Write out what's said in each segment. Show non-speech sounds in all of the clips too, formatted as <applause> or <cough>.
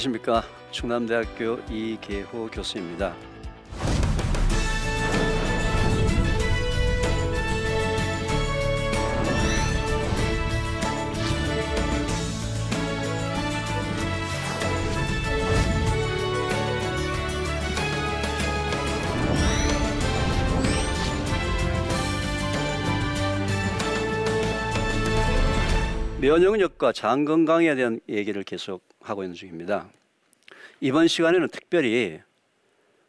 안녕하십니까. 충남대학교 이계호 교수입니다. 면역력과 장 건강에 대한 얘기를 계속 하고 있는 중입니다. 이번 시간에는 특별히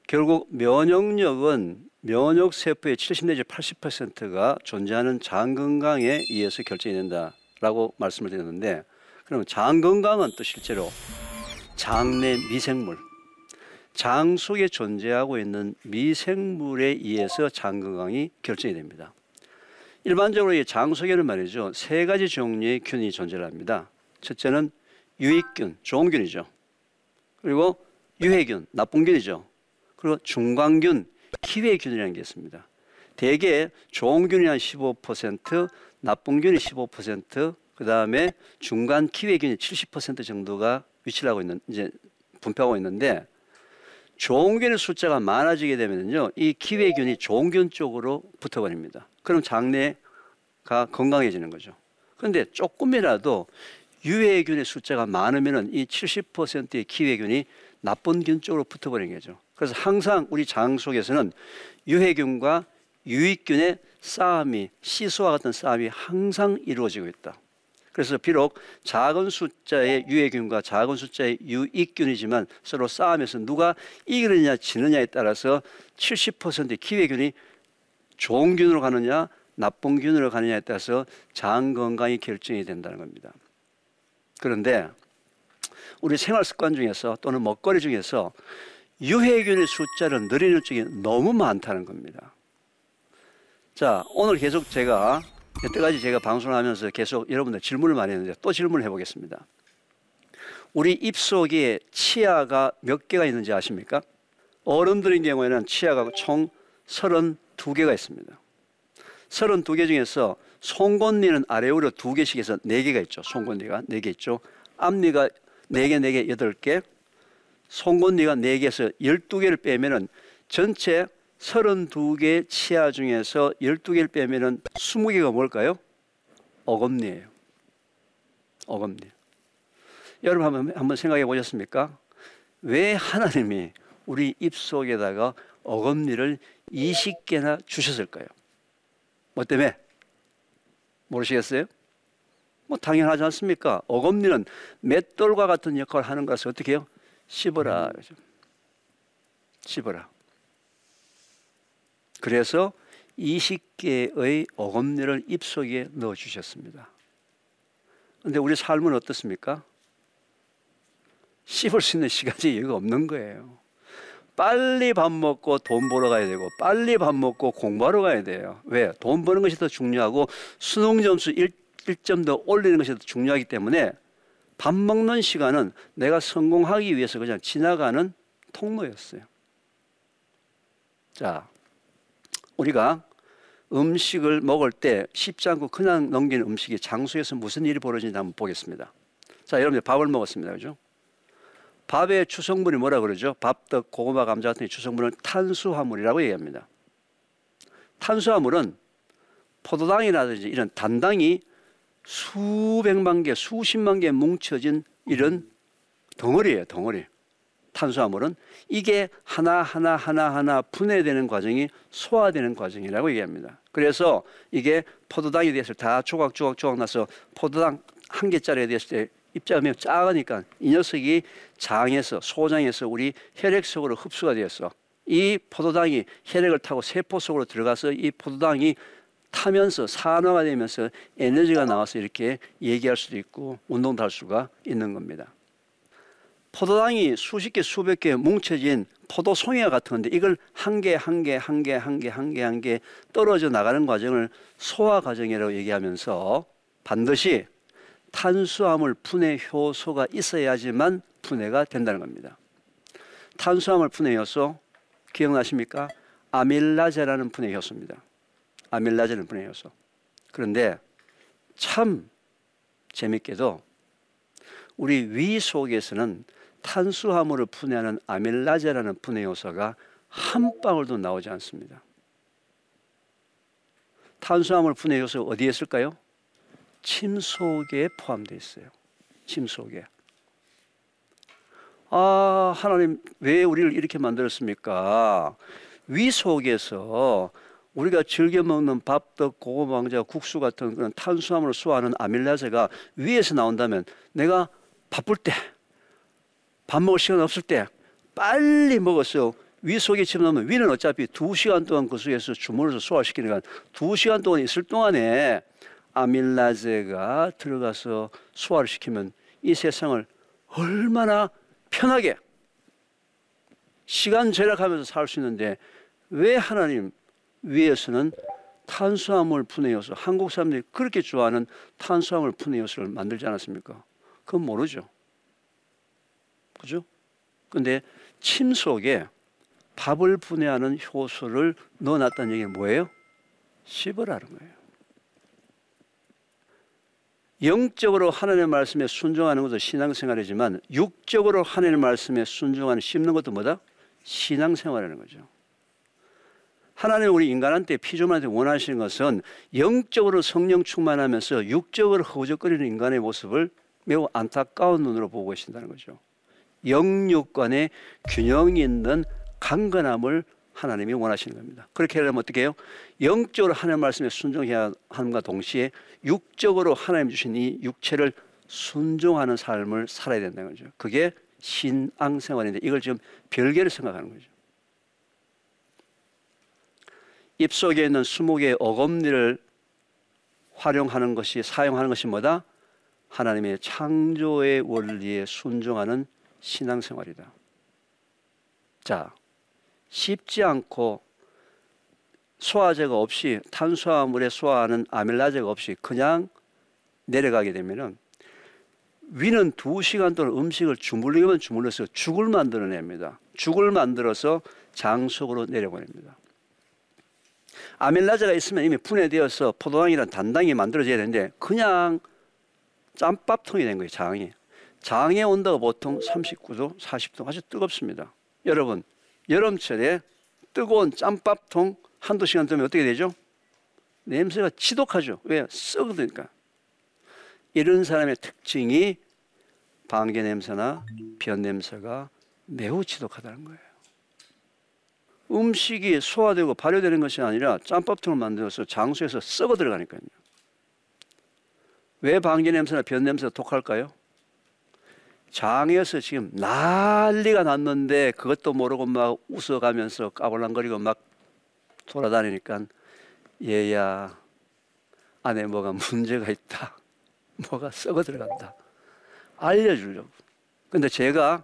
결국 면역력은 면역 세포의 70 내지 80%가 존재하는 장 건강에 의해서 결정이 된다라고 말씀을 드렸는데 그러면 장 건강은 또 실제로 장내 미생물 장 속에 존재하고 있는 미생물에 의해서 장 건강이 결정이 됩니다. 일반적으로 이 장 속에는 말이죠 세 가지 종류의 균이 존재합니다. 첫째는 유익균, 좋은 균이죠. 그리고 유해균, 나쁜 균이죠. 그리고 중광균, 기회균이라는 게 있습니다. 대개 좋은 균이 한 15%, 나쁜 균이 15%, 그 다음에 중간 기회균이 70% 정도가 위치를 하고 있는 이제 분포하고 있는데 좋은 균의 숫자가 많아지게 되면요, 이 기회균이 좋은 균 쪽으로 붙어버립니다. 그럼 장내가 건강해지는 거죠. 그런데 조금이라도 유해균의 숫자가 많으면은 이 70%의 기회균이 나쁜 균 쪽으로 붙어버리는 거죠. 그래서 항상 우리 장 속에서는 유해균과 유익균의 싸움이 시소와 같은 싸움이 항상 이루어지고 있다. 그래서 비록 작은 숫자의 유해균과 작은 숫자의 유익균이지만 서로 싸움에서 누가 이기느냐 지느냐에 따라서 70%의 기회균이 좋은 균으로 가느냐 나쁜 균으로 가느냐에 따라서 장 건강이 결정이 된다는 겁니다. 그런데 우리 생활 습관 중에서 또는 먹거리 중에서 유해균의 숫자를 늘리는 쪽이 너무 많다는 겁니다. 자, 오늘 계속 제가 여태까지 제가 방송을 하면서 계속 여러분들 질문을 많이 했는데 또 질문을 해보겠습니다. 우리 입속에 치아가 몇 개가 있는지 아십니까? 어른들의 경우에는 치아가 총 32개가 있습니다. 32개 중에서 송곳니는 아래우로 두 개씩 해서 네 개가 있죠. 송곳니가 네 개 있죠. 앞니가 네 개, 네 개, 여덟 개. 송곳니가 네 개에서 열두 개를 빼면은 전체 32개 치아 중에서 12개를 빼면은 20개가 뭘까요? 어금니예요. 어금니. 여러분 한번, 한번 생각해 보셨습니까? 왜 하나님이 우리 입 속에다가 어금니를 20개나 주셨을까요? 뭐 때문에? 모르시겠어요? 뭐 당연하지 않습니까? 어금니는 맷돌과 같은 역할을 하는 것을 어떻게 해요? 씹어라. 그죠? 씹어라. 그래서 20개의 어금니를 입속에 넣어 주셨습니다. 근데 우리 삶은 어떻습니까? 씹을 수 있는 시간이 여기 없는 거예요. 빨리 밥 먹고 돈 벌어 가야 되고 빨리 밥 먹고 공부하러 가야 돼요. 왜? 돈 버는 것이 더 중요하고 수능 점수 1, 1점 더 올리는 것이 더 중요하기 때문에 밥 먹는 시간은 내가 성공하기 위해서 그냥 지나가는 통로였어요. 자, 우리가 음식을 먹을 때 쉽지 않고 그냥 넘기는 음식이 장소에서 무슨 일이 벌어지는지 한번 보겠습니다. 자, 여러분들 밥을 먹었습니다. 그죠? 밥의 추성분이 뭐라 그러죠? 밥떡, 고구마, 감자 같은 추성분은 탄수화물이라고 얘기합니다. 탄수화물은 포도당이라든지 이런 단당이 수백만 개, 수십만 개 뭉쳐진 이런 덩어리예요, 덩어리. 탄수화물은 이게 하나하나 하나하나 분해되는 과정이 소화되는 과정이라고 얘기합니다. 그래서 이게 포도당이 됐을 다 조각조각 조각 나서 포도당 한 개짜리에 됐을 때 매우 작으니까 이 녀석이 장에서 소장에서 우리 혈액 속으로 흡수가 되었어. 이 포도당이 혈액을 타고 세포 속으로 들어가서 이 포도당이 타면서 산화가 되면서 에너지가 나와서 이렇게 얘기할 수도 있고 운동도 할 수가 있는 겁니다. 포도당이 수십 개 수백 개 뭉쳐진 포도 송이와 같은 건데 이걸 한 개 한 개 한 개 한 개 한 개 한 개 떨어져 나가는 과정을 소화 과정이라고 얘기하면서 반드시 탄수화물 분해 효소가 있어야지만 분해가 된다는 겁니다. 탄수화물 분해 효소 기억나십니까? 아밀라제라는 분해 효소입니다. 아밀라제는 분해 효소. 그런데 참 재밌게도 우리 위 속에서는 탄수화물을 분해하는 아밀라제라는 분해 요소가 한 방울도 나오지 않습니다. 탄수화물 분해 요소 어디에 있을까요? 침 속에 포함되어 있어요. 침 속에. 아, 하나님 왜 우리를 이렇게 만들었습니까? 위 속에서 우리가 즐겨 먹는 밥떡, 고구마 왕자, 국수 같은 그런 탄수화물을 소화하는 아밀라제가 위에서 나온다면 내가 바쁠 때, 밥 먹을 시간 없을 때 빨리 먹어서 위 속에 집어넣으면 위는 어차피 두 시간 동안 그 속에서 주문해서 소화시키니까 두 시간 동안 있을 동안에 아밀라제가 들어가서 소화를 시키면 이 세상을 얼마나 편하게 시간 절약하면서 살 수 있는데 왜 하나님 위에서는 탄수화물 분해 요소 한국 사람들이 그렇게 좋아하는 탄수화물 분해 요소를 만들지 않았습니까? 그건 모르죠. 그죠? 근데 침 속에 밥을 분해하는 효소를 넣어놨다는 얘기는 뭐예요? 씹으라는 거예요. 영적으로 하나님의 말씀에 순종하는 것도 신앙생활이지만 육적으로 하나님의 말씀에 순종하는 씹는 것도 뭐다? 신앙생활이라는 거죠. 하나님 우리 인간한테 피조물한테 원하시는 것은 영적으로 성령 충만하면서 육적으로 허우적거리는 인간의 모습을 매우 안타까운 눈으로 보고 계신다는 거죠. 영육 간의 균형 있는 강건함을 하나님이 원하시는 겁니다. 그렇게 하려면 어떻게 해요? 영적으로 하나님 말씀에 순종해야 함과 동시에 육적으로 하나님 주신 이 육체를 순종하는 삶을 살아야 된다는 거죠. 그게 신앙생활인데 이걸 지금 별개로 생각하는 거죠. 입속에 있는 스무 개의 어금니를 활용하는 것이 사용하는 것이 뭐다? 하나님의 창조의 원리에 순종하는 신앙생활이다. 자, 쉽지 않고 소화제가 없이 탄수화물에 소화하는 아밀라제가 없이 그냥 내려가게 되면은 위는 두 시간 동안 음식을 주물리면 주물러서 죽을 만들어냅니다. 죽을 만들어서 장 속으로 내려보냅니다. 아밀라제가 있으면 이미 분해되어서 포도당이란 단당이 만들어져야 되는데 그냥 짬밥통이 된 거예요, 장이. 장의 온도가 보통 39도, 40도 아주 뜨겁습니다. 여러분, 여름철에 뜨거운 짬밥통 한두 시간 되면 어떻게 되죠? 냄새가 지독하죠. 왜? 썩으니까. 이런 사람의 특징이 방개 냄새나 변 냄새가 매우 지독하다는 거예요. 음식이 소화되고 발효되는 것이 아니라 짬밥통을 만들어서 장소에서 썩어 들어가니까요. 왜 방개 냄새나 변 냄새가 독할까요? 장에서 지금 난리가 났는데 그것도 모르고 막 웃어가면서 까불랑거리고 막 돌아다니니까 얘야 안에 뭐가 <laughs> 문제가 있다. 뭐가 썩어 들어간다. 알려주려고. 근데 제가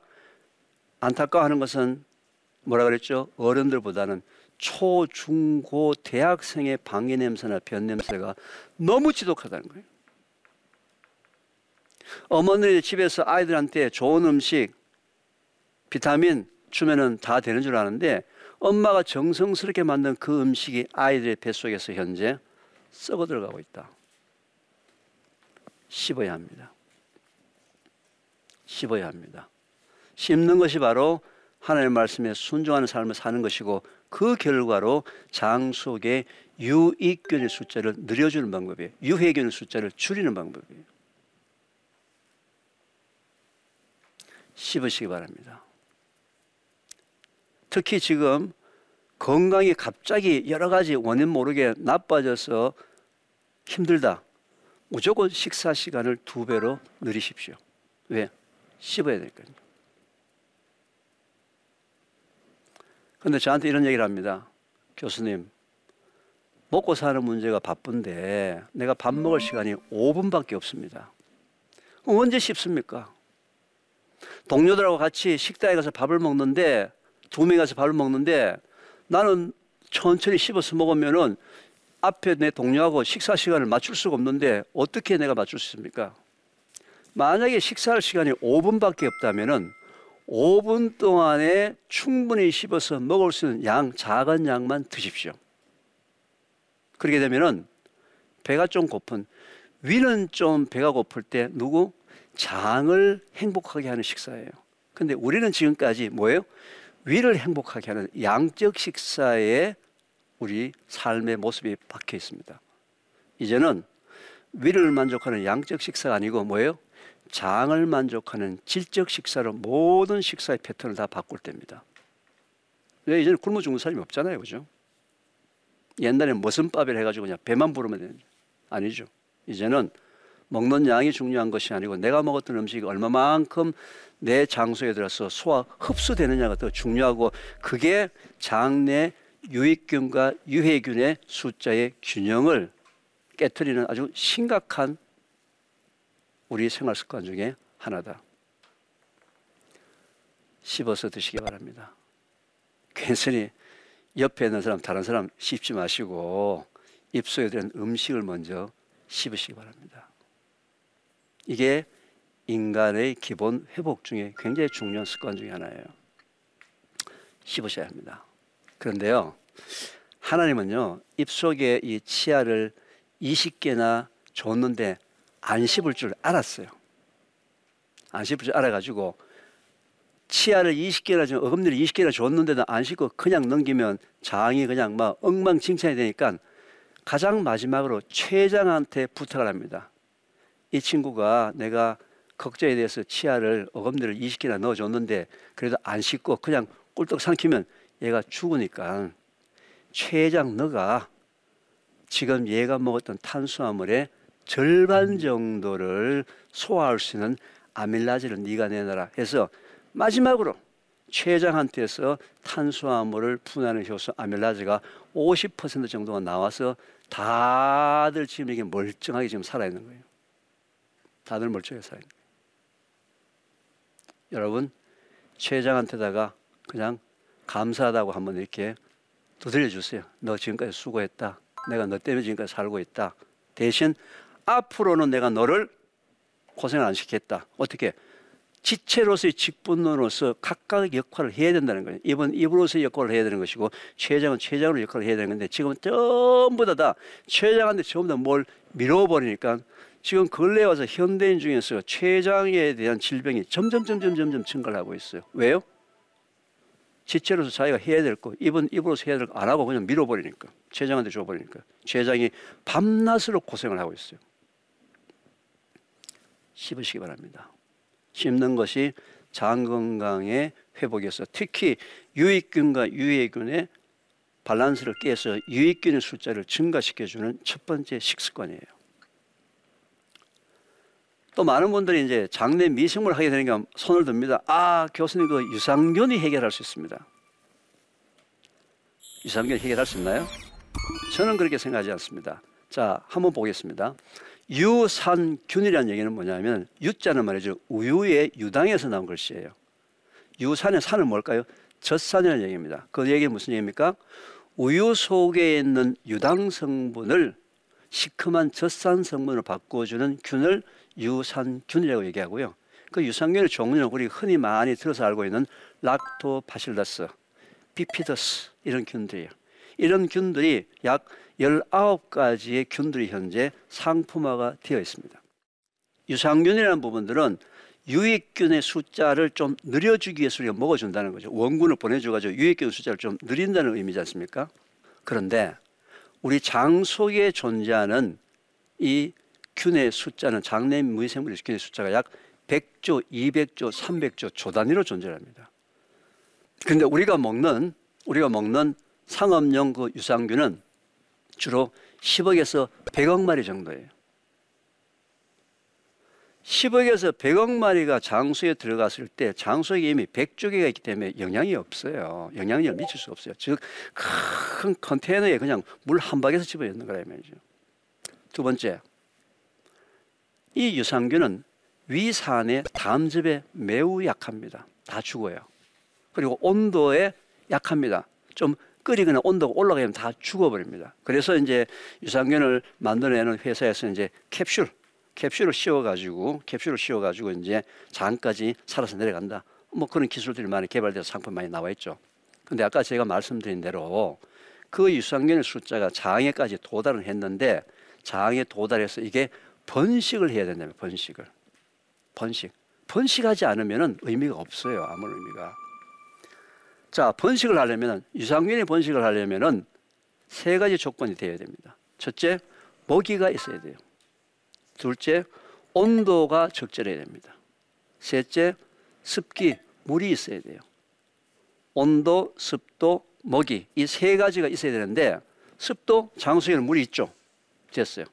안타까워하는 것은 뭐라 그랬죠? 어른들보다는 초, 중, 고, 대학생의 방해 냄새나 변 냄새가 너무 지독하다는 거예요. 어머니 집에서 아이들한테 좋은 음식, 비타민 주면은 다 되는 줄 아는데 엄마가 정성스럽게 만든 그 음식이 아이들의 뱃속에서 현재 썩어 들어가고 있다. 씹어야 합니다. 씹어야 합니다. 씹는 것이 바로 하나님의 말씀에 순종하는 삶을 사는 것이고 그 결과로 장 속에 유익균의 숫자를 늘려주는 방법이에요. 유해균의 숫자를 줄이는 방법이에요. 씹으시기 바랍니다. 특히 지금 건강이 갑자기 여러 가지 원인 모르게 나빠져서 힘들다. 무조건 식사 시간을 두 배로 늘리십시오. 왜? 씹어야 되니까요. 근데 저한테 이런 얘기를 합니다. 교수님, 먹고 사는 문제가 바쁜데 내가 밥 먹을 시간이 5분밖에 없습니다. 언제 씹습니까? 동료들하고 같이 식당에 가서 밥을 먹는데 두 명이 가서 밥을 먹는데 나는 천천히 씹어서 먹으면은 앞에 내 동료하고 식사 시간을 맞출 수가 없는데 어떻게 내가 맞출 수 있습니까? 만약에 식사할 시간이 5분밖에 없다면은 5분 동안에 충분히 씹어서 먹을 수 있는 양, 작은 양만 드십시오. 그렇게 되면은 배가 좀 고픈, 위는 좀 배가 고플 때 누구? 장을 행복하게 하는 식사예요. 근데 우리는 지금까지 뭐예요? 위를 행복하게 하는 양적 식사에 우리 삶의 모습이 박혀 있습니다. 이제는 위를 만족하는 양적 식사가 아니고 뭐예요? 장을 만족하는 질적 식사로 모든 식사의 패턴을 다 바꿀 때입니다. 왜 이제는 굶어 죽는 사람이 없잖아요, 그죠? 옛날에 무슨 밥을 해가지고 그냥 배만 부르면 되는 아니죠. 이제는 먹는 양이 중요한 것이 아니고 내가 먹었던 음식이 얼마만큼 내 장소에 들어서 소화 흡수되느냐가 더 중요하고 그게 장내 유익균과 유해균의 숫자의 균형을 깨뜨리는 아주 심각한 우리 생활 습관 중에 하나다. 씹어서 드시기 바랍니다. 괜히 옆에 있는 사람, 다른 사람 씹지 마시고 입속에 들은 음식을 먼저 씹으시기 바랍니다. 이게 인간의 기본 회복 중에 굉장히 중요한 습관 중에 하나예요. 씹으셔야 합니다. 그런데요, 하나님은요, 입속에 이 치아를 20개나 줬는데 안 씹을 줄 알았어요. 안 씹을 줄 알아가지고 치아를 20개나 좀 어금니를 20개나 줬는데도 안 씹고 그냥 넘기면 장이 그냥 막 엉망진창이 되니까 가장 마지막으로 최장한테 부탁을 합니다. 이 친구가 내가 걱정에 대해서 치아를 어금니를 20개나 넣어줬는데 그래도 안 씻고 그냥 꿀떡 삼키면 얘가 죽으니까 최장 너가 지금 얘가 먹었던 탄수화물의 절반 정도를 소화할 수 있는 아밀라제를 네가 내놔라 해서 마지막으로 췌장한테서 탄수화물을 분해하는 효소 아밀라제가 50% 정도가 나와서 다들 지금 이게 멀쩡하게 지금 살아 있는 거예요. 다들 거예요. 여러분, 췌장한테다가 그냥 감사하다고 한번 이렇게 두드려 주세요. 너 지금까지 수고했다. 내가 너 때문에 지금까지 살고 있다. 대신 앞으로는 내가 너를 고생을 안 시켰다. 어떻게? 지체로서의 직분으로서 각각의 역할을 해야 된다는 거예요. 입은 입으로서의 역할을 해야 되는 것이고 최장은 최장으로 역할을 해야 되는 건데 지금은 전부 다, 다 최장한테 전부 다 뭘 밀어버리니까 지금 근래 와서 현대인 중에서 췌장에 대한 질병이 점점 점점 점점 증가를 하고 있어요. 왜요? 지체로서 자기가 해야 될 거, 입은 입으로서 해야 될 거 안 하고 그냥 밀어버리니까 췌장한테 줘버리니까 췌장이 밤낮으로 고생을 하고 있어요. 씹으시기 바랍니다. 씹는 것이 장 건강의 회복에서 특히 유익균과 유해균의 밸런스를 깨서 유익균의 숫자를 증가시켜주는 첫 번째 식습관이에요. 또 많은 분들이 이제 장내 미생물 하게 되니까 손을 듭니다. 아, 교수님 그 유산균이 해결할 수 있습니다. 유산균 해결할 수 있나요? 저는 그렇게 생각하지 않습니다. 자, 한번 보겠습니다. 유산균이라는 얘기는 뭐냐면 유자는 말이죠. 우유의 유당에서 나온 글씨예요. 유산의 산은 뭘까요? 젖산이라는 얘기입니다. 그 얘기는 무슨 얘기입니까? 우유 속에 있는 유당 성분을 시큼한 젖산 성분으로 바꿔주는 균을 유산균이라고 얘기하고요. 그 유산균의 종류는 우리 흔히 많이 들어서 알고 있는 락토바실러스, 비피더스 이런 균들이에요. 이런 균들이 약 19가지의 균들이 현재 상품화가 되어 있습니다. 유산균이라는 부분들은 유익균의 숫자를 좀 늘려주기 위해서 우리가 먹어준다는 거죠. 원군을 보내줘가지고 유익균 숫자를 좀 늘린다는 의미지 않습니까? 그런데 우리 장 속에 존재하는 이 균의 숫자는 장내 무생물 균의 숫자가 약 100조, 200조, 300조 조 단위로 존재합니다. 근데 우리가 먹는 우리가 먹는 상업용 그 유산균은 주로 10억에서 100억 마리 정도예요. 10억에서 100억 마리가 장소에 들어갔을 때 장소에 이미 100조 개가 있기 때문에 영향이 없어요. 영향력을 미칠 수 없어요. 즉, 큰 컨테이너에 그냥 물 한 박에서 집어넣는 거라 말이죠. 두 번째, 이 유산균은 위산의 담즙에 매우 약합니다. 다 죽어요. 그리고 온도에 약합니다. 좀 끓이거나 온도가 올라가면 다 죽어버립니다. 그래서 이제 유산균을 만들어내는 회사에서 이제 캡슐, 캡슐을 씌워가지고 캡슐을 씌워가지고 이제 장까지 살아서 내려간다. 뭐 그런 기술들이 많이 개발돼서 상품 많이 나와 있죠. 근데 아까 제가 말씀드린 대로 그 유산균의 숫자가 장에까지 도달을 했는데 장에 도달해서 이게 번식을 해야 된다면 번식을 번식 번식하지 않으면 의미가 없어요. 아무 의미가. 자, 번식을 하려면 유산균이 번식을 하려면은 세 가지 조건이 되어야 됩니다. 첫째, 먹이가 있어야 돼요. 둘째, 온도가 적절해야 됩니다. 셋째, 습기, 물이 있어야 돼요. 온도, 습도, 먹이 이 세 가지가 있어야 되는데 습도, 장소에는 물이 있죠. 됐어요.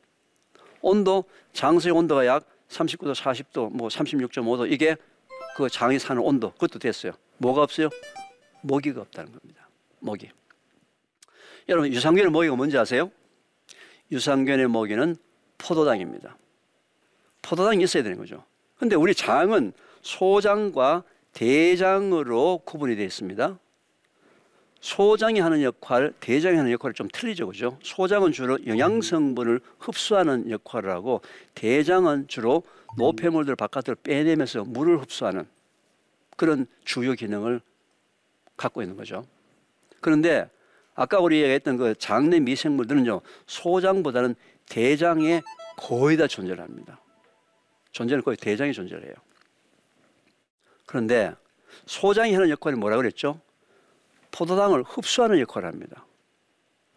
온도, 장소의 온도가 약 39도, 40도, 뭐 36.5도 이게 그 장이 사는 온도 그것도 됐어요. 뭐가 없어요? 먹이가 없다는 겁니다. 먹이. 여러분 유산균의 먹이가 뭔지 아세요? 유산균의 먹이는 포도당입니다. 포도당이 있어야 되는 거죠. 근데 우리 장은 소장과 대장으로 구분이 되어 있습니다. 소장이 하는 역할, 대장이 하는 역할이 좀 틀리죠, 그죠? 소장은 주로 영양 성분을 흡수하는 역할을 하고 대장은 주로 노폐물들 바깥으로 빼내면서 물을 흡수하는 그런 주요 기능을 갖고 있는 거죠. 그런데 아까 우리 얘기했던 그 장내 미생물들은요 소장보다는 대장에 거의 다 존재를 합니다. 존재는 거의 대장이 존재를 해요. 그런데 소장이 하는 역할이 뭐라 그랬죠? 포도당을 흡수하는 역할을 합니다.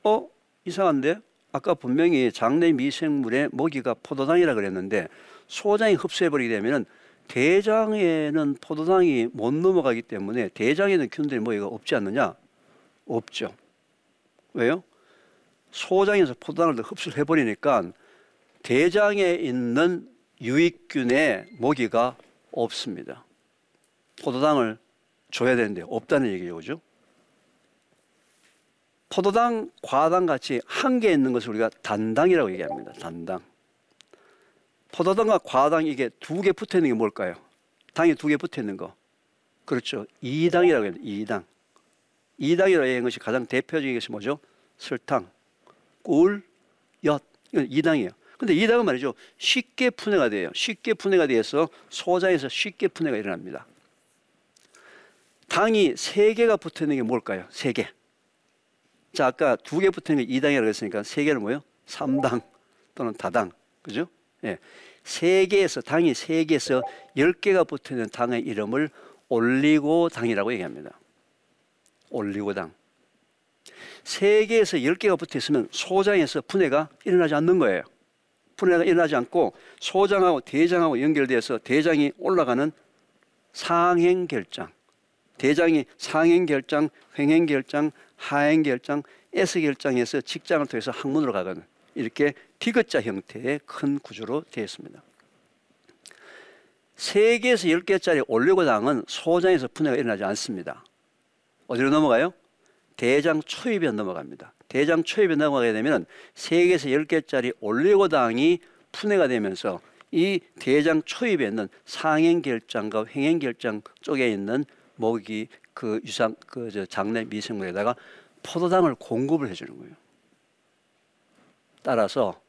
어? 이상한데? 아까 분명히 장내 미생물의 먹이가 포도당이라 그랬는데 소장이 흡수해버리게 되면 대장에는 포도당이 못 넘어가기 때문에 대장에는 균들의 먹이가 없지 않느냐? 없죠. 왜요? 소장에서 포도당을 흡수를 해버리니까 대장에 있는 유익균의 먹이가 없습니다. 포도당을 줘야 되는데 없다는 얘기죠. 그죠? 포도당, 과당 같이 한 개 있는 것을 우리가 단당이라고 얘기합니다. 단당. 포도당과 과당 이게 두 개 붙어 있는 게 뭘까요? 당이 두 개 붙어 있는 거. 그렇죠. 이당이라고 해요. 이당. 이당이라고 하는 것이 가장 대표적인 것이 뭐죠? 설탕, 꿀, 엿. 이건 이당이에요. 근데 이당은 말이죠. 쉽게 분해가 돼요. 쉽게 분해가 돼서 소장에서 쉽게 분해가 일어납니다. 당이 세 개가 붙어 있는 게 뭘까요? 세 개. 자, 아까 두개 있는 게 이당이라고 했으니까 세 개는 뭐예요? 삼당 또는 다당. 그죠? 예. 세 개에서 당이 세 개에서 열 개가 붙어 있는 당의 이름을 올리고당이라고 얘기합니다. 올리고당. 세 개에서 열 개가 붙어 있으면 소장에서 분해가 일어나지 않는 거예요. 분해가 일어나지 않고 소장하고 대장하고 연결돼서 대장이 올라가는 상행 결장. 대장이 상행결장, 횡행결장, 하행결장, S결장에서 직장을 통해서 항문으로 가거든. 이렇게 디귿자 형태의 큰 구조로 되어 있습니다. 3개에서 10개짜리 올리고당은 소장에서 분해가 일어나지 않습니다. 어디로 넘어가요? 대장 초입에 넘어갑니다. 대장 초입에 넘어가게 되면 3개에서 10개짜리 올리고당이 분해가 되면서 이 대장 초입에 있는 상행결장과 횡행결장 쪽에 있는 목이 그 유상 그 장내 미생물에다가 포도당을 공급을 해주는 거예요. 따라서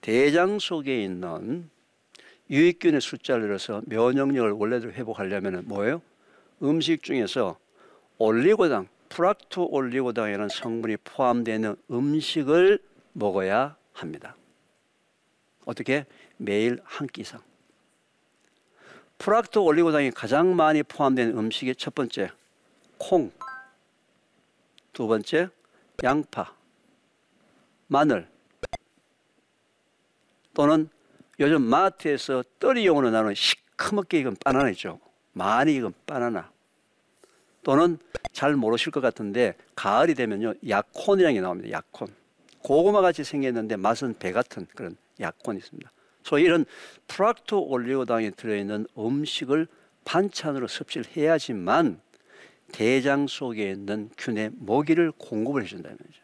대장 속에 있는 유익균의 숫자를 늘어서 면역력을 원래대로 회복하려면 뭐예요? 음식 중에서 올리고당, 프락토 올리고당이라는 성분이 포함되는 음식을 먹어야 합니다. 어떻게? 매일 한 끼 이상. 프락토 올리고당이 가장 많이 포함된 음식의 첫 번째, 콩. 두 번째, 양파, 마늘. 또는 요즘 마트에서 떨이용으로 나오는 시커멓게 익은 바나나 있죠. 많이 익은 바나나. 또는 잘 모르실 것 같은데 가을이 되면요 약콘이라는 게 나옵니다. 약콘. 고구마 같이 생겼는데 맛은 배 같은 그런 약콘이 있습니다. 소위 이런 프락토 올리고당에 들어있는 음식을 반찬으로 섭취를 해야지만 대장 속에 있는 균의 먹이를 공급을 해준다는 거죠.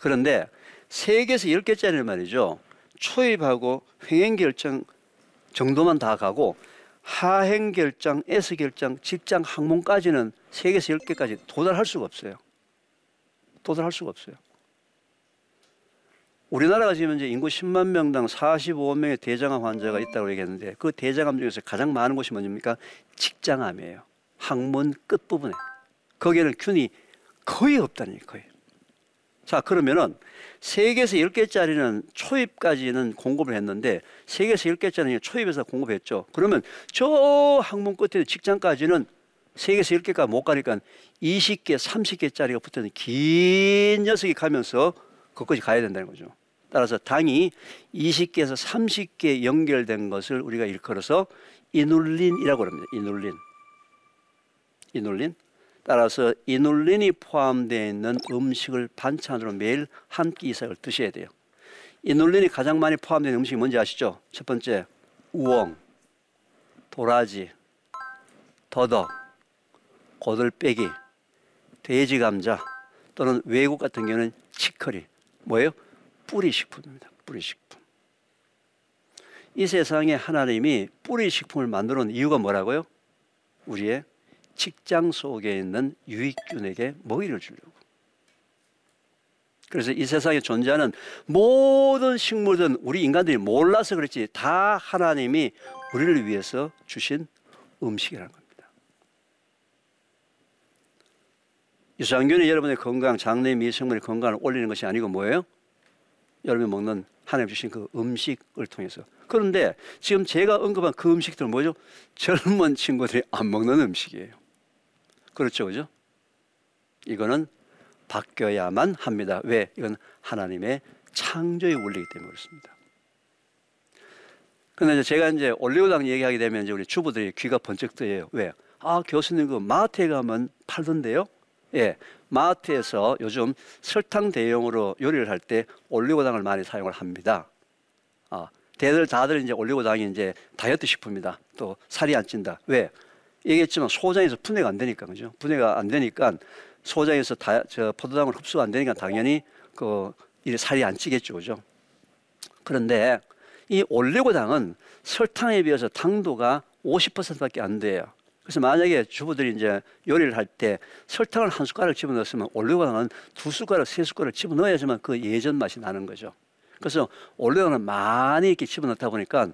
그런데 세개에서 열개짜리는 말이죠. 초입하고 횡행결정 정도만 다 가고 하행결정, S결정, 직장 항문까지는 세개에서 열개까지 도달할 수가 없어요. 도달할 수가 없어요. 우리나라가 지금 이제 인구 10만 명당 45명의 대장암 환자가 있다고 얘기했는데 그 대장암 중에서 가장 많은 곳이 뭡니까? 직장암이에요. 항문 끝부분에. 거기에는 균이 거의 없다는 거예요. 자, 그러면은 세개에서 10개짜리는 초입까지는 공급을 했는데 세개에서 10개짜리는 초입에서 공급했죠. 그러면 저 항문 끝에 직장까지는 세개에서 10개까지 못 가니까 20개, 30개짜리가 붙어있는 긴 녀석이 가면서 그것까지 가야 된다는 거죠. 따라서 당이 20개에서 30개 연결된 것을 우리가 일컬어서 이눌린이라고 합니다. 이눌린. 이눌린. 따라서 이눌린이 포함되어 있는 음식을 반찬으로 매일 한 끼 이상을 드셔야 돼요. 이눌린이 가장 많이 포함된 음식이 뭔지 아시죠? 첫 번째, 우엉, 도라지, 더덕, 고들빼기, 돼지 감자 또는 외국 같은 경우는 치커리. 뭐예요? 뿌리 식품입니다. 뿌리 식품. 이 세상에 하나님이 뿌리 식품을 만들어 이유가 뭐라고요? 우리의 직장 속에 있는 유익균에게 먹이를 주려고. 그래서 이 세상에 존재하는 모든 식물들은 우리 인간들이 몰라서 그렇지 다 하나님이 우리를 위해서 주신 음식이라는 겁니다. 유산균이 여러분의 건강, 장내 미생물의 건강을 올리는 것이 아니고 뭐예요? 여러분이 먹는 하나님 주신 그 음식을 통해서. 그런데 지금 제가 언급한 그 음식들은 뭐죠? <laughs> 젊은 친구들이 안 먹는 음식이에요. 그렇죠, 그죠? 이거는 바뀌어야만 합니다. 왜? 이건 하나님의 창조의 원리이기 때문에 그렇습니다. 근데 이제 제가 이제 올리고당 얘기하게 되면 이제 우리 주부들이 귀가 번쩍 뜨여요. 왜? 아, 교수님 그 마트에 가면 팔던데요? 예. 마트에서 요즘 설탕 대용으로 요리를 할 때 올리고당을 많이 사용을 합니다. 아, 대들 다들 이제 올리고당이 이제 다이어트 식품이다. 또 살이 안 찐다. 왜? 얘기했지만 소장에서 분해가 안 되니까 그죠? 분해가 안 되니까 소장에서 다, 저 포도당을 흡수가 안 되니까 당연히 그 이 살이 안 찌겠죠, 그죠? 그런데 이 올리고당은 설탕에 비해서 당도가 50%밖에 안 돼요. 그래서 만약에 주부들이 이제 요리를 할 때 설탕을 한 숟가락 집어넣었으면 올리고당은 두 숟가락, 세 숟가락 집어넣어야지만 그 예전 맛이 나는 거죠. 그래서 올리고당을 많이 이렇게 집어넣다 보니까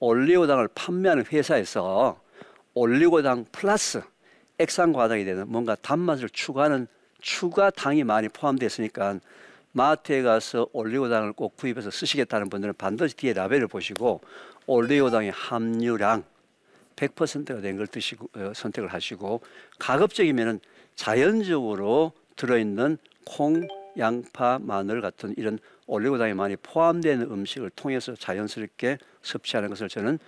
올리고당을 판매하는 회사에서 올리고당 플러스 액상과당이 되는 뭔가 단맛을 추가하는 추가 당이 많이 포함되어 있으니까 마트에 가서 올리고당을 꼭 구입해서 쓰시겠다는 분들은 반드시 뒤에 라벨을 보시고 올리고당의 함유량 100%가 된 걸 드시고 어, 선택을 하시고 가급적이면은 자연적으로 들어있는 콩, 양파, 마늘 같은 이런 올리고당이 많이 포함되는 음식을 통해서 자연스럽게 섭취하는 것을 저는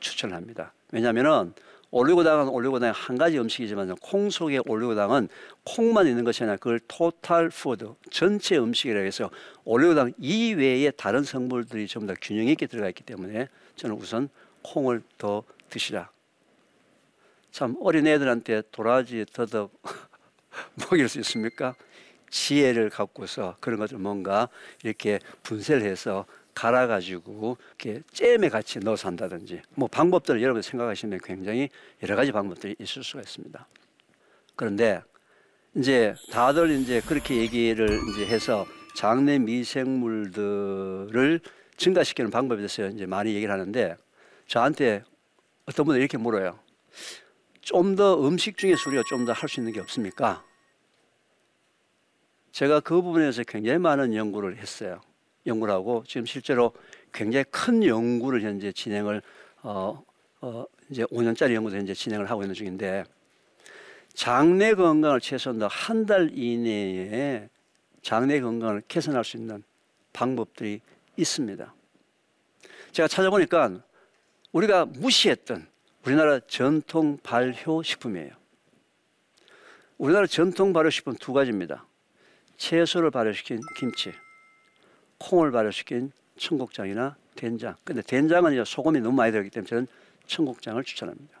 추천합니다. 왜냐하면은 올리고당은 올리고당의 한 가지 음식이지만 콩 속에 올리고당은 콩만 있는 것이 아니라 그걸 total food 전체 음식이라 해서 올리고당 이외에 다른 성분들이 전부 다 균형 있게 들어가 있기 때문에 저는 우선 콩을 더 드시라. 참 어린 애들한테 도라지 더덕 <laughs> 먹일 수 있습니까? 지혜를 갖고서 그런 것을 뭔가 이렇게 분쇄를 해서 갈아가지고 이렇게 잼에 같이 넣어서 한다든지 뭐 방법들을 여러분 생각하시면 굉장히 여러 가지 방법들이 있을 수가 있습니다. 그런데 이제 다들 이제 그렇게 얘기를 이제 해서 장내 미생물들을 증가시키는 방법에 대해서 이제 많이 얘기를 하는데 저한테 어떤 분들 이렇게 물어요. 좀 더 음식 중에서 우리가 좀 더 할 수 있는 게 없습니까? 제가 그 부분에서 굉장히 많은 연구를 했어요. 연구를 하고 지금 실제로 굉장히 큰 연구를 현재 진행을 어, 어 이제 5년짜리 연구도 현재 진행을 하고 있는 중인데 장내 건강을 최소한 한 달 이내에 장내 건강을 개선할 수 있는 방법들이 있습니다. 제가 찾아보니까 우리가 무시했던 우리나라 전통 발효 식품이에요. 우리나라 전통 발효 식품 두 가지입니다. 채소를 발효시킨 김치, 콩을 발효시킨 청국장이나 된장. 근데 된장은 이제 소금이 너무 많이 들어가기 때문에 저는 청국장을 추천합니다.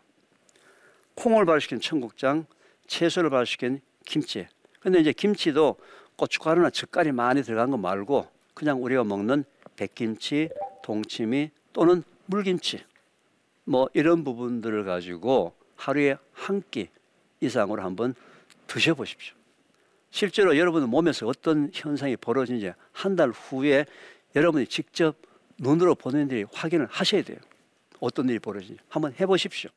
콩을 발효시킨 청국장, 채소를 발효시킨 김치. 근데 이제 김치도 고춧가루나 젓갈이 많이 들어간 거 말고 그냥 우리가 먹는 백김치, 동치미 또는 물김치 뭐 이런 부분들을 가지고 하루에 한 끼 이상으로 한번 드셔보십시오. 실제로 여러분 몸에서 어떤 현상이 벌어지는지 한 달 후에 여러분이 직접 눈으로 보는 일이 확인을 하셔야 돼요. 어떤 일이 벌어지는지 한번 해보십시오.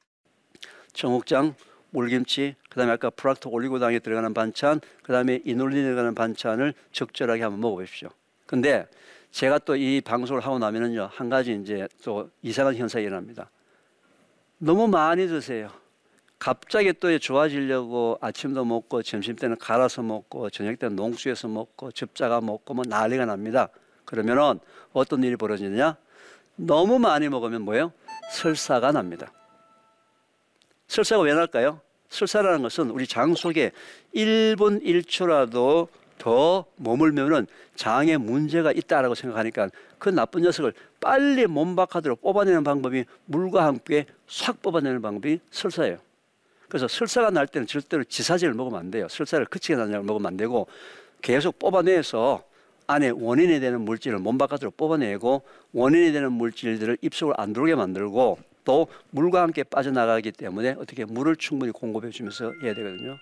청국장 물김치, 그다음에 아까 프락토 올리고당에 들어가는 반찬, 그다음에 이놀린에 들어가는 반찬을 적절하게 한번 먹어보십시오. 근데 제가 또 이 방송을 하고 나면은요 한 가지 이제 또 이상한 현상이 일어납니다. 너무 많이 드세요. 갑자기 또 좋아지려고 아침도 먹고 점심 때는 갈아서 먹고 저녁 때는 농수에서 먹고 접자가 먹고 뭐 난리가 납니다. 그러면은 어떤 일이 벌어지느냐? 너무 많이 먹으면 뭐예요? 설사가 납니다. 설사가 왜 날까요? 설사라는 것은 우리 장 속에 1분 1초라도 더 머물면은 장에 문제가 있다라고 생각하니까 그 나쁜 녀석을 빨리 몸 바깥으로 뽑아내는 방법이 물과 함께 싹 뽑아내는 방법이 설사예요. 그래서 설사가 날 때는 절대로 지사제를 먹으면 안 돼요. 설사를 그치게 나는 약 먹으면 안 되고 계속 뽑아내서 안에 원인이 되는 물질을 몸 바깥으로 뽑아내고 원인이 되는 물질들을 입속을 안 들어오게 만들고 또 물과 함께 빠져나가기 때문에 어떻게 물을 충분히 공급해 주면서 해야 되거든요.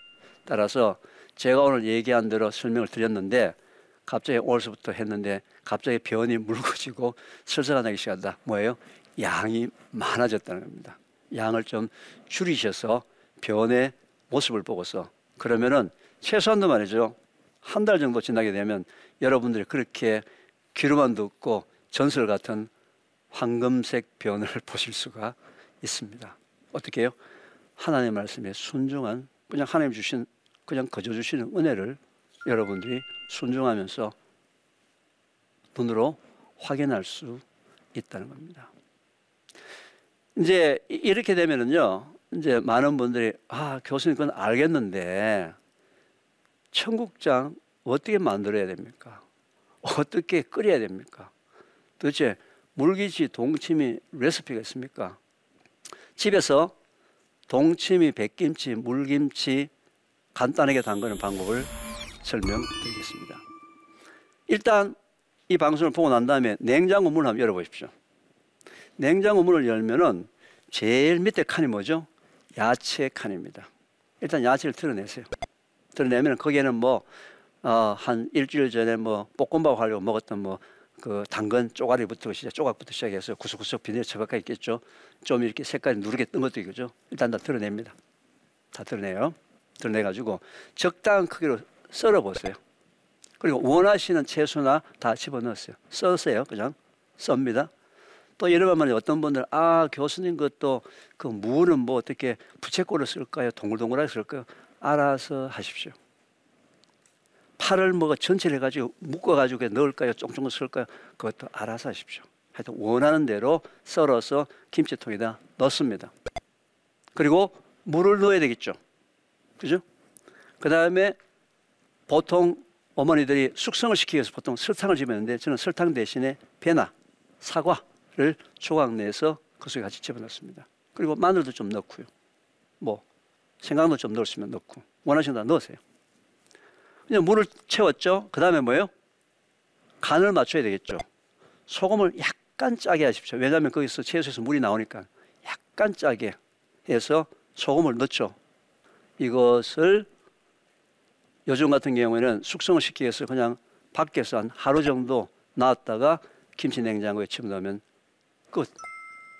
따라서 제가 오늘 얘기한 대로 설명을 드렸는데 갑자기 오늘서부터 했는데 갑자기 변이 묽어지고 설사가 나기 시작한다. 뭐예요? 양이 많아졌다는 겁니다. 양을 좀 줄이셔서 변의 모습을 보고서 그러면은 최소한도 말이죠. 한 달 정도 지나게 되면 여러분들이 그렇게 귀로만 듣고 전설 같은 황금색 변을 <laughs> 보실 수가 있습니다. 어떻게 해요? 하나님 말씀에 순종한 그냥 하나님 주신 그냥 거저 주시는 은혜를 여러분들이 순종하면서 눈으로 확인할 수 있다는 겁니다. 이제 이렇게 되면은요, 이제 많은 분들이 아 교수님 그건 알겠는데 청국장 어떻게 만들어야 됩니까? 어떻게 끓여야 됩니까? 도대체 물김치, 동치미 레시피가 있습니까? 집에서 동치미, 백김치, 물김치 간단하게 담그는 방법을 설명드리겠습니다. 일단 이 방송을 보고 난 다음에 냉장고 문을 한번 열어보십시오. 냉장고 문을 열면은 제일 밑에 칸이 뭐죠? 야채 칸입니다. 일단 야채를 드러내세요. 드러내면 거기에는 뭐, 어, 한 일주일 전에 뭐 볶음밥 하려고 먹었던 뭐 그 당근 쪼가리부터 시작, 조각부터 시작해서 구석구석 비닐 처박혀 있겠죠. 좀 이렇게 색깔이 누르게 뜬 것도 있겠죠. 일단 다 드러냅니다. 다 드러내요. 드러내 가지고 적당한 크기로 썰어 보세요. 그리고 원하시는 채소나 다 집어넣으세요. 써세요. 그냥 썹니다. 또 예를 들면 어떤 분들 아 교수님 그것도 그 무는 뭐 어떻게 부채꼴을 쓸까요? 동글동글하게 쓸까요? 알아서 하십시오. 팔을 뭐 전체를 해가지고 묶어가지고 넣을까요? 쫑쫑 쓸까요? 그것도 알아서 하십시오. 하여튼 원하는 대로 썰어서 김치통에다 넣습니다. 그리고 물을 넣어야 되겠죠. 그죠? 그 다음에 보통 어머니들이 숙성을 시키기 위해서 보통 설탕을 집었는데 저는 설탕 대신에 배나 사과를 조각 내서 그 속에 같이 집어넣습니다. 그리고 마늘도 좀 넣고요. 뭐 생강도 좀 넣으시면 넣고 원하시는 다 넣으세요. 물을 채웠죠. 그 다음에 뭐예요? 간을 맞춰야 되겠죠. 소금을 약간 짜게 하십시오. 왜냐하면 거기서 채소에서 물이 나오니까 약간 짜게 해서 소금을 넣죠. 이것을 요즘 같은 경우에는 숙성을 시키기 위해서 그냥 밖에서 한 하루 정도 놨다가 김치 냉장고에 집어넣으면 끝.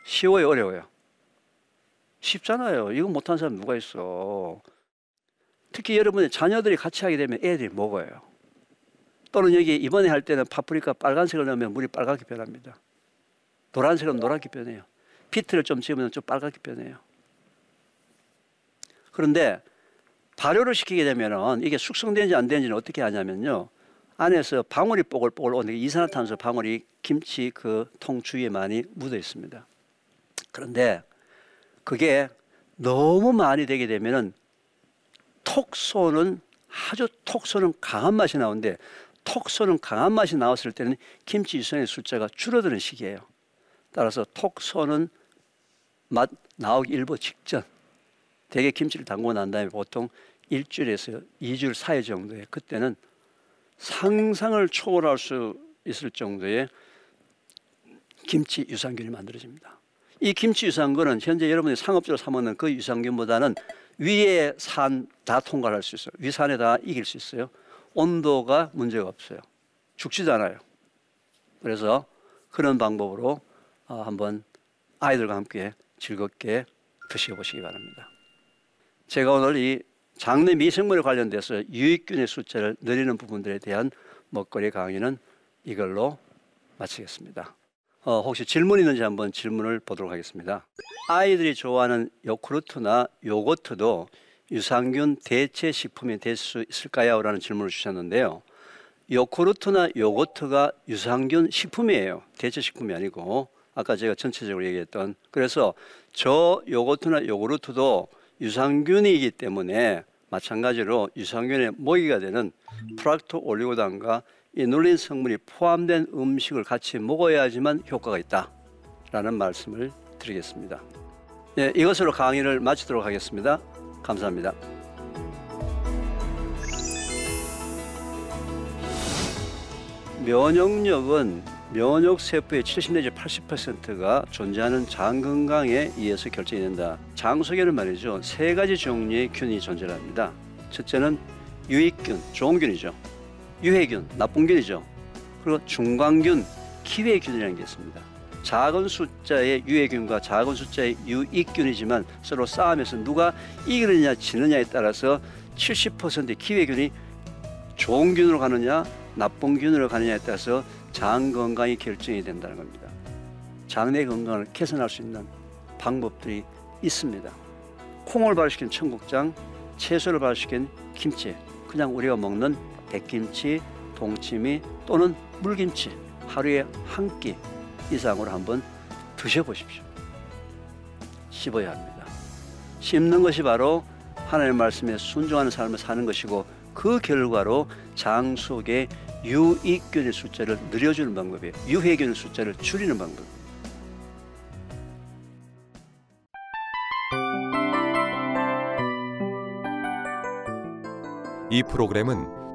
쉬워요, 어려워요? 쉽잖아요. 이거 못하는 사람 누가 있어. 특히 여러분의 자녀들이 같이 하게 되면 애들이 먹어요. 또는 여기 이번에 할 때는 파프리카 빨간색을 넣으면 물이 빨갛게 변합니다. 노란색은 노랗게 변해요. 피트를 좀 집으면 좀 빨갛게 변해요. 그런데 발효를 시키게 되면은 이게 숙성된지 안 된지는 어떻게 하냐면요. 안에서 방울이 뽀글뽀글 오는 이산화탄소 방울이 김치 그 통 주위에 많이 묻어 있습니다. 그런데 그게 너무 많이 되게 되면은 톡 쏘는 아주 톡 쏘는 강한 맛이 나오는데 톡 쏘는 강한 맛이 나왔을 때는 김치 유산의 숫자가 줄어드는 시기예요. 따라서 톡 쏘는 맛 나오기 일보 직전 대게 김치를 담고 난 다음에 보통 일주일에서 이주일 사이 정도에 그때는 상상을 초월할 수 있을 정도의 김치 유산균이 만들어집니다. 이 김치 유산균은 현재 여러분이 상업적으로 사 먹는 그 유산균보다는 위에 산 다 통과할 수 있어요. 위산에 다 이길 수 있어요. 온도가 문제가 없어요. 죽지도 않아요. 그래서 그런 방법으로 어, 한번 아이들과 함께 즐겁게 드셔보시기 바랍니다. 제가 오늘 이 장내 미생물에 관련돼서 유익균의 숫자를 늘리는 부분들에 대한 먹거리 강의는 이걸로 마치겠습니다. 어, 혹시 질문 있는지 한번 질문을 보도록 하겠습니다. 아이들이 좋아하는 요구르트나 요거트도 유산균 대체 식품이 될 수 있을까요? 라는 질문을 주셨는데요. 요구르트나 요거트가 유산균 식품이에요. 대체 식품이 아니고 아까 제가 전체적으로 얘기했던 그래서 저 요거트나 요구르트도 유산균이기 때문에 마찬가지로 유산균의 먹이가 되는 프락토 올리고당과 이 눌린 성분이 포함된 음식을 같이 먹어야지만 효과가 있다라는 말씀을 드리겠습니다. 네, 이것으로 강의를 마치도록 하겠습니다. 감사합니다. 면역력은 면역 세포의 70 내지 80%가 존재하는 장 건강에 의해서 결정이 된다. 장 속에는 말이죠 세 가지 종류의 균이 존재합니다. 첫째는 유익균, 좋은 균이죠. 유해균, 나쁜 균이죠. 그리고 중광균, 기회균이라는 게 있습니다. 작은 숫자의 유해균과 작은 숫자의 유익균이지만 서로 싸움에서 누가 이기느냐 지느냐에 따라서 70%의 기회균이 좋은 균으로 가느냐 나쁜 균으로 가느냐에 따라서 장 건강이 결정이 된다는 겁니다. 장내 건강을 개선할 수 있는 방법들이 있습니다. 콩을 발효시킨 청국장, 채소를 발효시킨 김치, 그냥 우리가 먹는 백김치, 동치미 또는 물김치 하루에 한 끼 이상으로 한번 드셔보십시오. 씹어야 합니다. 씹는 것이 바로 하나님의 말씀에 순종하는 삶을 사는 것이고 그 결과로 장 속에 유익균의 숫자를 늘려주는 방법이에요. 유해균의 숫자를 줄이는 방법. 이 프로그램은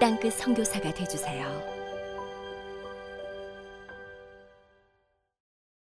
땅끝 성교사가 되주세요